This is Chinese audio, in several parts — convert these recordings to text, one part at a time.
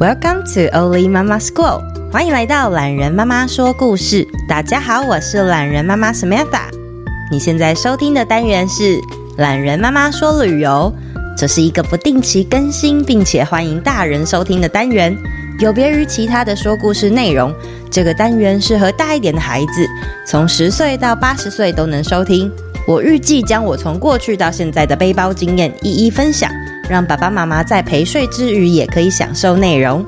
Welcome to Oli Mama School，欢迎来到懒人妈妈说故事。大家好，我是懒人妈妈 Samantha。你现在收听的单元是懒人妈妈说旅游，这是一个不定期更新，并且欢迎大人收听的单元。有别于其他的说故事内容，这个单元适合大一点的孩子，从十岁到八十岁都能收听。我预计将我从过去到现在的背包经验一一分享。让爸爸妈妈在陪睡之余也可以享受内容。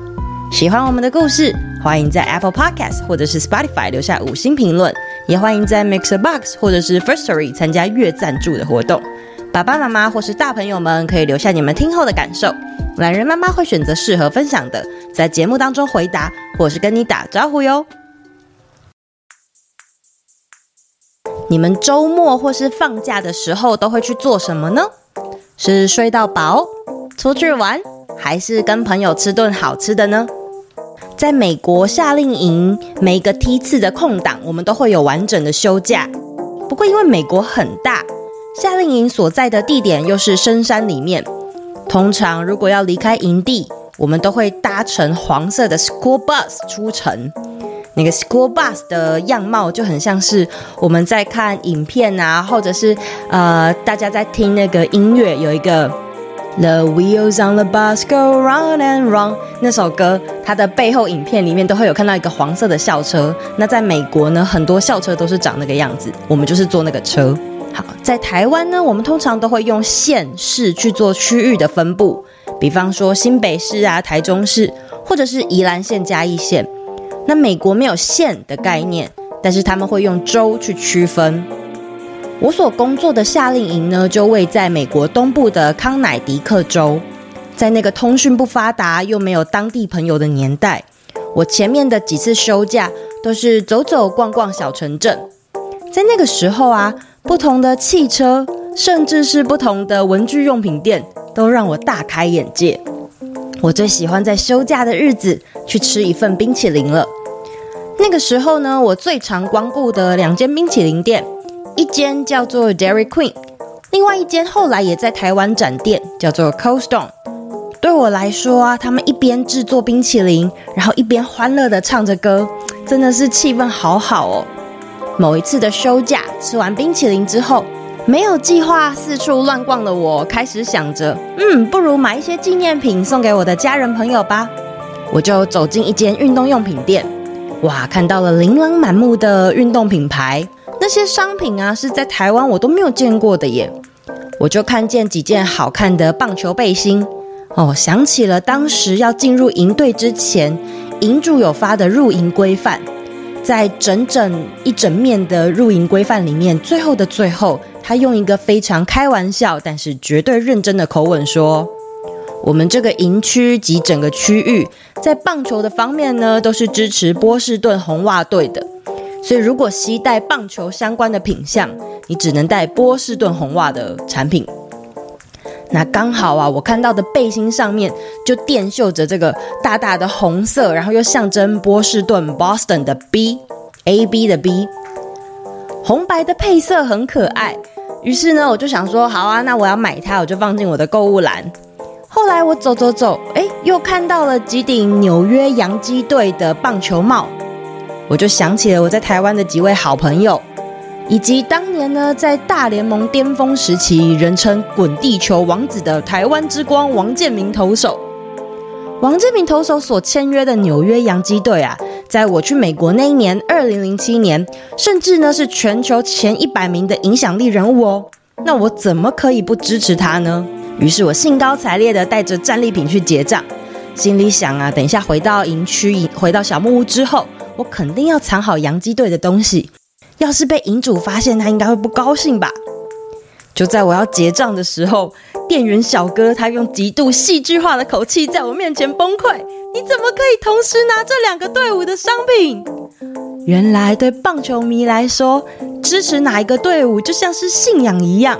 喜欢我们的故事，欢迎在 Apple Podcast 或者是 Spotify 留下五星评论，也欢迎在 Mixer Box 或者是 Firstory 参加月赞助的活动。爸爸妈妈或是大朋友们可以留下你们听后的感受，懒人妈妈会选择适合分享的，在节目当中回答，或是跟你打招呼哟。你们周末或是放假的时候都会去做什么呢？是睡到饱，出去玩，还是跟朋友吃顿好吃的呢？在美国夏令营，每个梯次的空档，我们都会有完整的休假。不过因为美国很大，夏令营所在的地点又是深山里面，通常如果要离开营地，我们都会搭乘黄色的 school bus 出城。那个 school bus 的样貌就很像是我们在看影片啊，或者是呃，大家在听那个音乐，有一个 The wheels on the bus go round and round 那首歌，它的背后影片里面都会有看到一个黄色的校车。那在美国呢，很多校车都是长那个样子，我们就是坐那个车。好，在台湾呢，我们通常都会用县市去做区域的分布，比方说新北市啊、台中市，或者是宜兰县、嘉义县。那美国没有县的概念，但是他们会用州去区分。我所工作的夏令营呢，就位在美国东部的康乃狄克州。在那个通讯不发达又没有当地朋友的年代，我前面的几次休假都是走走逛逛小城镇。在那个时候啊，不同的汽车，甚至是不同的文具用品店，都让我大开眼界。我最喜欢在休假的日子去吃一份冰淇淋了。那个时候呢，我最常光顾的两间冰淇淋店，一间叫做 Dairy Queen，另外一间后来也在台湾展店，叫做 Cold Stone。对我来说啊，他们一边制作冰淇淋，然后一边欢乐地唱着歌，真的是气氛好好哦。某一次的休假，吃完冰淇淋之后，没有计划四处乱逛的我，开始想着，嗯，不如买一些纪念品送给我的家人朋友吧。我就走进一间运动用品店，哇，看到了琳琅满目的运动品牌，那些商品啊是在台湾我都没有见过的耶。我就看见几件好看的棒球背心，哦，想起了当时要进入营队之前，营主有发的入营规范，在整整一整面的入营规范里面，最后的最后。他用一个非常开玩笑，但是绝对认真的口吻说：“我们这个营区及整个区域，在棒球的方面呢，都是支持波士顿红袜队的。所以，如果携带棒球相关的品项，你只能带波士顿红袜的产品。那刚好啊，我看到的背心上面就电绣着这个大大的红色，然后又象征波士顿 （Boston） 的 B，A B 的 B，红白的配色很可爱。”于是呢，我就想说，好啊，那我要买它，我就放进我的购物篮。后来我走走走，诶，又看到了几顶纽约洋基队的棒球帽，我就想起了我在台湾的几位好朋友，以及当年呢在大联盟巅峰时期，人称“滚地球王子”的台湾之光王建民投手。王建民投手所签约的纽约洋基队啊。在我去美国那一年，二零零七年，甚至呢是全球前一百名的影响力人物哦。那我怎么可以不支持他呢？于是我兴高采烈地带着战利品去结账，心里想啊，等一下回到营区，回到小木屋之后，我肯定要藏好洋基队的东西。要是被营主发现，他应该会不高兴吧？就在我要结账的时候，店员小哥他用极度戏剧化的口气在我面前崩溃。你怎么可以同时拿这两个队伍的商品？原来对棒球迷来说，支持哪一个队伍就像是信仰一样。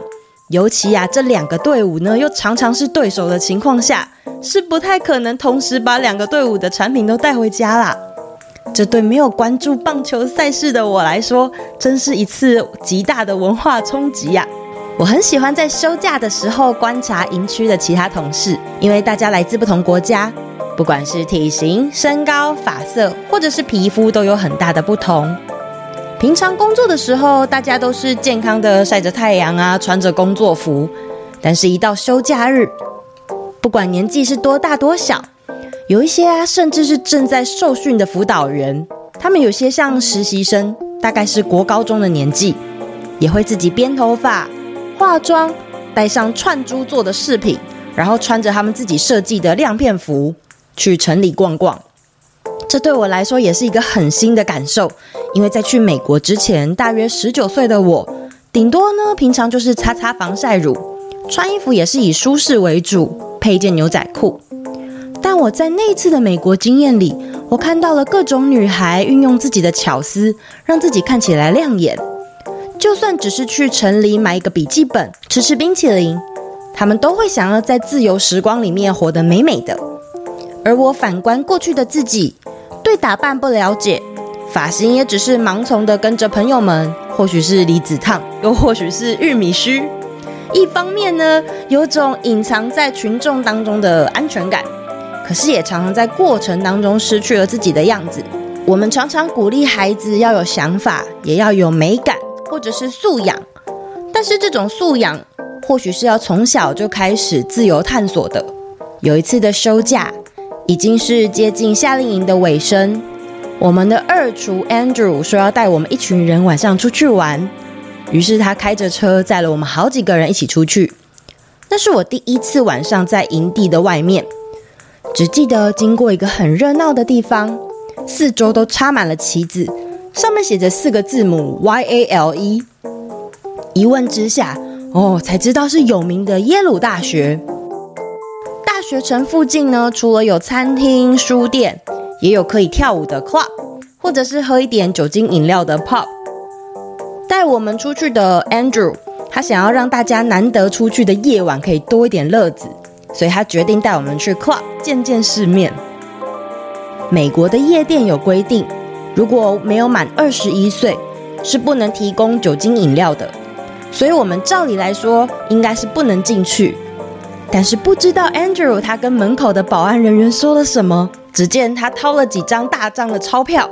尤其啊，这两个队伍呢又常常是对手的情况下，是不太可能同时把两个队伍的产品都带回家啦。这对没有关注棒球赛事的我来说，真是一次极大的文化冲击呀！我很喜欢在休假的时候观察营区的其他同事，因为大家来自不同国家。不管是体型、身高、发色，或者是皮肤，都有很大的不同。平常工作的时候，大家都是健康的晒着太阳啊，穿着工作服。但是，一到休假日，不管年纪是多大多小，有一些啊，甚至是正在受训的辅导员，他们有些像实习生，大概是国高中的年纪，也会自己编头发、化妆，带上串珠做的饰品，然后穿着他们自己设计的亮片服。去城里逛逛，这对我来说也是一个很新的感受。因为在去美国之前，大约十九岁的我，顶多呢平常就是擦擦防晒乳，穿衣服也是以舒适为主，配件牛仔裤。但我在那一次的美国经验里，我看到了各种女孩运用自己的巧思，让自己看起来亮眼。就算只是去城里买一个笔记本，吃吃冰淇淋，她们都会想要在自由时光里面活得美美的。而我反观过去的自己，对打扮不了解，发型也只是盲从的跟着朋友们，或许是离子烫，又或许是玉米须。一方面呢，有种隐藏在群众当中的安全感，可是也常常在过程当中失去了自己的样子。我们常常鼓励孩子要有想法，也要有美感，或者是素养。但是这种素养，或许是要从小就开始自由探索的。有一次的休假。已经是接近夏令营的尾声，我们的二厨 Andrew 说要带我们一群人晚上出去玩，于是他开着车载了我们好几个人一起出去。那是我第一次晚上在营地的外面，只记得经过一个很热闹的地方，四周都插满了旗子，上面写着四个字母 Y A L E。一问之下，哦，才知道是有名的耶鲁大学。大学城附近呢，除了有餐厅、书店，也有可以跳舞的 club，或者是喝一点酒精饮料的 pub。带我们出去的 Andrew，他想要让大家难得出去的夜晚可以多一点乐子，所以他决定带我们去 club 见见世面。美国的夜店有规定，如果没有满二十一岁，是不能提供酒精饮料的，所以我们照理来说应该是不能进去。但是不知道 Andrew 他跟门口的保安人员说了什么，只见他掏了几张大张的钞票，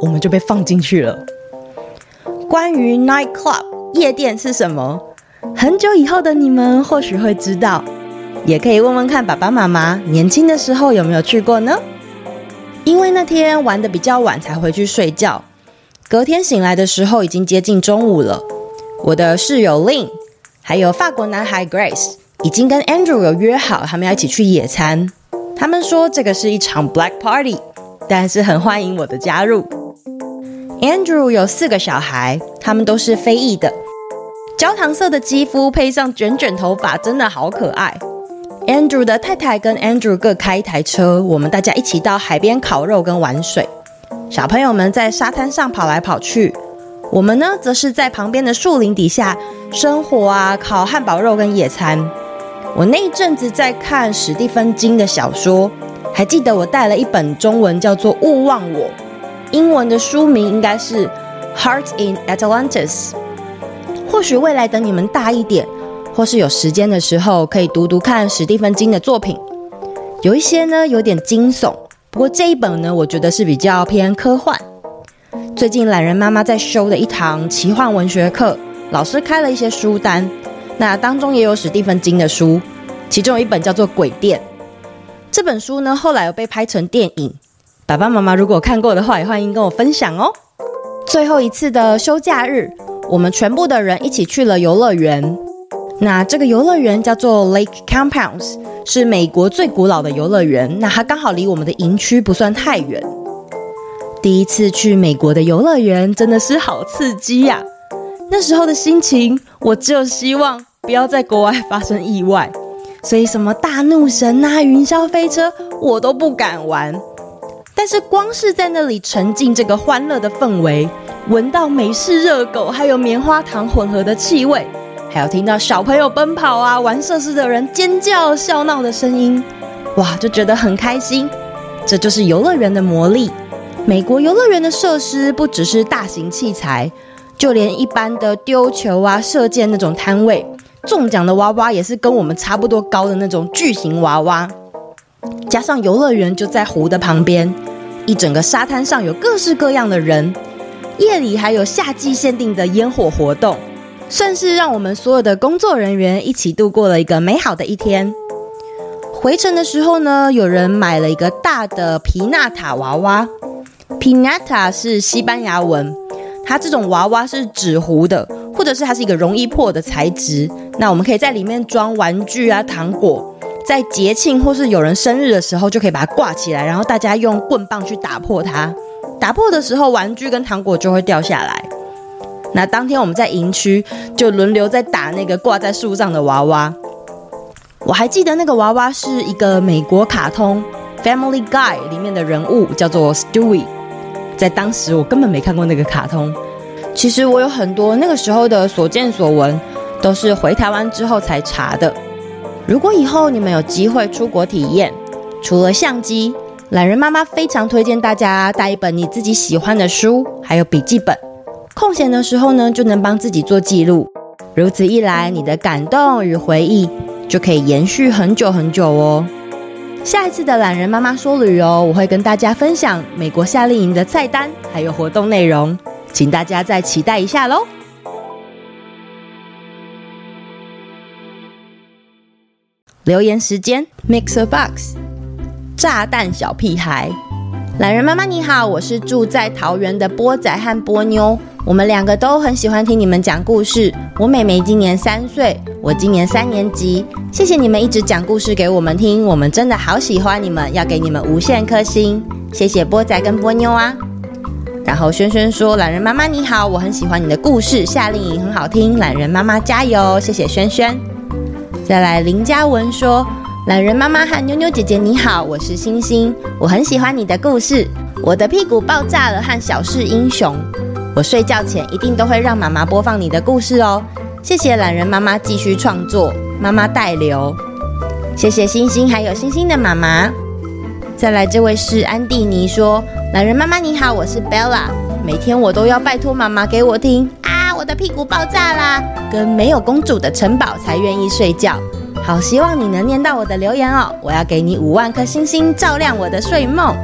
我们就被放进去了。关于 night club 夜店是什么，很久以后的你们或许会知道，也可以问问看爸爸妈妈年轻的时候有没有去过呢？因为那天玩得比较晚才回去睡觉，隔天醒来的时候已经接近中午了。我的室友 Lynn 还有法国男孩 Grace。已经跟 Andrew 有约好，他们要一起去野餐。他们说这个是一场 Black Party，但是很欢迎我的加入。Andrew 有四个小孩，他们都是非裔的，焦糖色的肌肤配上卷卷头发，真的好可爱。Andrew 的太太跟 Andrew 各开一台车，我们大家一起到海边烤肉跟玩水。小朋友们在沙滩上跑来跑去，我们呢，则是在旁边的树林底下生火啊，烤汉堡肉跟野餐。我那一阵子在看史蒂芬金的小说，还记得我带了一本中文叫做《勿忘我》，英文的书名应该是《Heart in Atlantis》。或许未来等你们大一点，或是有时间的时候，可以读读看史蒂芬金的作品。有一些呢有点惊悚，不过这一本呢，我觉得是比较偏科幻。最近懒人妈妈在修的一堂奇幻文学课，老师开了一些书单。那当中也有史蒂芬金的书，其中有一本叫做《鬼店》。这本书呢，后来有被拍成电影。爸爸妈妈如果看过的话，也欢迎跟我分享哦。最后一次的休假日，我们全部的人一起去了游乐园。那这个游乐园叫做 Lake Compounds，是美国最古老的游乐园。那它刚好离我们的营区不算太远。第一次去美国的游乐园，真的是好刺激呀！那时候的心情，我只有希望。不要在国外发生意外，所以什么大怒神啊、云霄飞车，我都不敢玩。但是光是在那里沉浸这个欢乐的氛围，闻到美式热狗还有棉花糖混合的气味，还有听到小朋友奔跑啊、玩设施的人尖叫笑闹的声音，哇，就觉得很开心。这就是游乐园的魔力。美国游乐园的设施不只是大型器材，就连一般的丢球啊、射箭那种摊位。中奖的娃娃也是跟我们差不多高的那种巨型娃娃。加上游乐园就在湖的旁边，一整个沙滩上有各式各样的人，夜里还有夏季限定的烟火活动，算是让我们所有的工作人员一起度过了一个美好的一天。回程的时候呢，有人买了一个大的皮纳塔娃娃，皮纳塔是西班牙文，它这种娃娃是纸糊的，或者是它是一个容易破的材质，那我们可以在里面装玩具啊、糖果。在节庆或是有人生日的时候，就可以把它挂起来，然后大家用棍棒去打破它。打破的时候，玩具跟糖果就会掉下来。那当天我们在营区就轮流在打那个挂在树上的娃娃。我还记得那个娃娃是一个美国卡通《Family Guy》里面的人物，叫做 Stewie。在当时我根本没看过那个卡通。其实我有很多那个时候的所见所闻，都是回台湾之后才查的。如果以后你们有机会出国体验，除了相机，懒人妈妈非常推荐大家带一本你自己喜欢的书，还有笔记本。空闲的时候呢，就能帮自己做记录。如此一来，你的感动与回忆就可以延续很久很久哦。下一次的懒人妈妈说旅游，我会跟大家分享美国夏令营的菜单还有活动内容，请大家再期待一下喽。留言时间，Mixer Box，炸弹小屁孩，懒人妈妈你好，我是住在桃园的波仔和波妞，我们两个都很喜欢听你们讲故事。我妹妹今年三岁，我今年三年级。谢谢你们一直讲故事给我们听，我们真的好喜欢你们，要给你们无限颗星。谢谢波仔跟波妞啊。然后轩轩说，懒人妈妈你好，我很喜欢你的故事，夏令营很好听，懒人妈妈加油，谢谢轩轩。再来，林嘉文说：“懒人妈妈和妞妞姐姐你好，我是星星，我很喜欢你的故事。我的屁股爆炸了和小事英雄，我睡觉前一定都会让妈妈播放你的故事哦。谢谢懒人妈妈继续创作，妈妈带流。谢谢星星，还有星星的妈妈。再来，这位是安蒂尼说：懒人妈妈你好，我是 Bella，每天我都要拜托妈妈给我听啊。”我的屁股爆炸啦！跟没有公主的城堡才愿意睡觉。好希望你能念到我的留言哦！我要给你五万颗星星，照亮我的睡梦。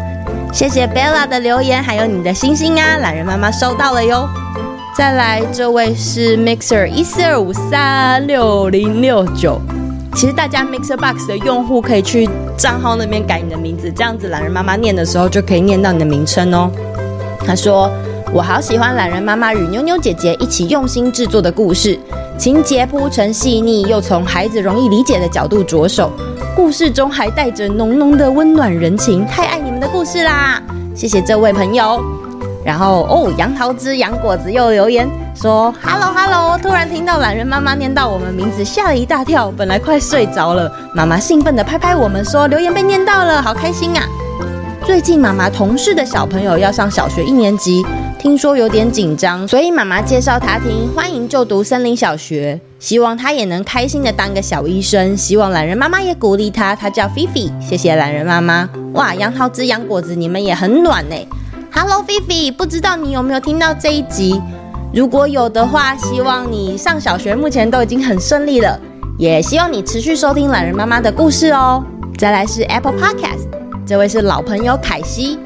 谢谢 Bella 的留言，还有你的星星啊！懒人妈妈收到了哟。再来，这位是 Mixer 一四二五三六零六九。其实大家 Mixer Box 的用户可以去账号那边改你的名字，这样子懒人妈妈念的时候就可以念到你的名称哦。他说。我好喜欢懒人妈妈与妞妞姐姐一起用心制作的故事，情节铺陈细腻，又从孩子容易理解的角度着手，故事中还带着浓浓的温暖人情，太爱你们的故事啦！谢谢这位朋友。然后哦，杨桃汁、杨果子又留言说：“Hello Hello，突然听到懒人妈妈念到我们名字，吓了一大跳，本来快睡着了。妈妈兴奋地拍拍我们说，留言被念到了，好开心啊！最近妈妈同事的小朋友要上小学一年级。”听说有点紧张，所以妈妈介绍他听。欢迎就读森林小学，希望他也能开心的当个小医生。希望懒人妈妈也鼓励他，他叫菲菲。谢谢懒人妈妈。哇，杨桃汁、杨果子，你们也很暖呢。Hello，菲菲，不知道你有没有听到这一集？如果有的话，希望你上小学目前都已经很顺利了，也希望你持续收听懒人妈妈的故事哦。再来是 Apple Podcast，这位是老朋友凯西。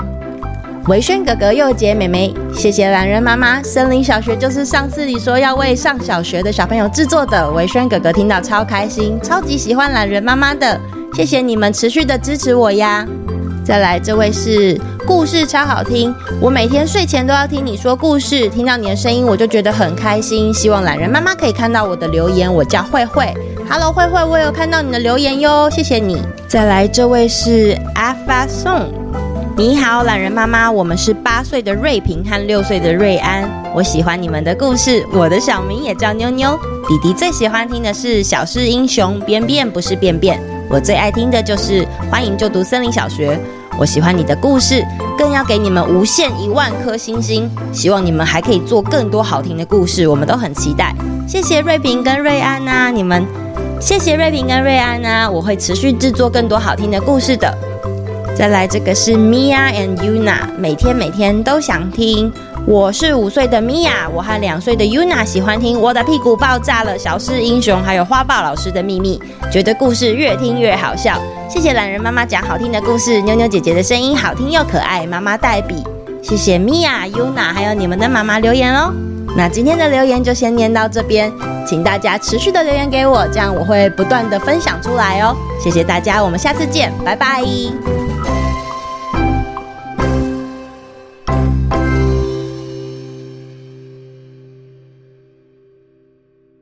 维轩哥哥、又杰妹妹，谢谢懒人妈妈。森林小学就是上次你说要为上小学的小朋友制作的。维轩哥哥听到超开心，超级喜欢懒人妈妈的。谢谢你们持续的支持我呀！再来，这位是故事超好听，我每天睡前都要听你说故事，听到你的声音我就觉得很开心。希望懒人妈妈可以看到我的留言。我叫慧慧，Hello，慧慧，我有看到你的留言哟，谢谢你。再来，这位是 Alpha Song。你好，懒人妈妈，我们是八岁的瑞平和六岁的瑞安。我喜欢你们的故事，我的小名也叫妞妞。弟弟最喜欢听的是《小事英雄》，便便不是便便。我最爱听的就是欢迎就读森林小学。我喜欢你的故事，更要给你们无限一万颗星星。希望你们还可以做更多好听的故事，我们都很期待。谢谢瑞平跟瑞安呐、啊，你们谢谢瑞平跟瑞安呐、啊，我会持续制作更多好听的故事的。再来，这个是 Mia and Yuna，每天每天都想听。我是五岁的米娅，我和两岁的 Yuna 喜欢听《我的屁股爆炸了》、《小狮英雄》，还有花豹老师的秘密，觉得故事越听越好笑。谢谢懒人妈妈讲好听的故事，妞妞姐姐的声音好听又可爱，妈妈代笔。谢谢米娅、Yuna 还有你们的妈妈留言哦。那今天的留言就先念到这边，请大家持续的留言给我，这样我会不断的分享出来哦。谢谢大家，我们下次见，拜拜。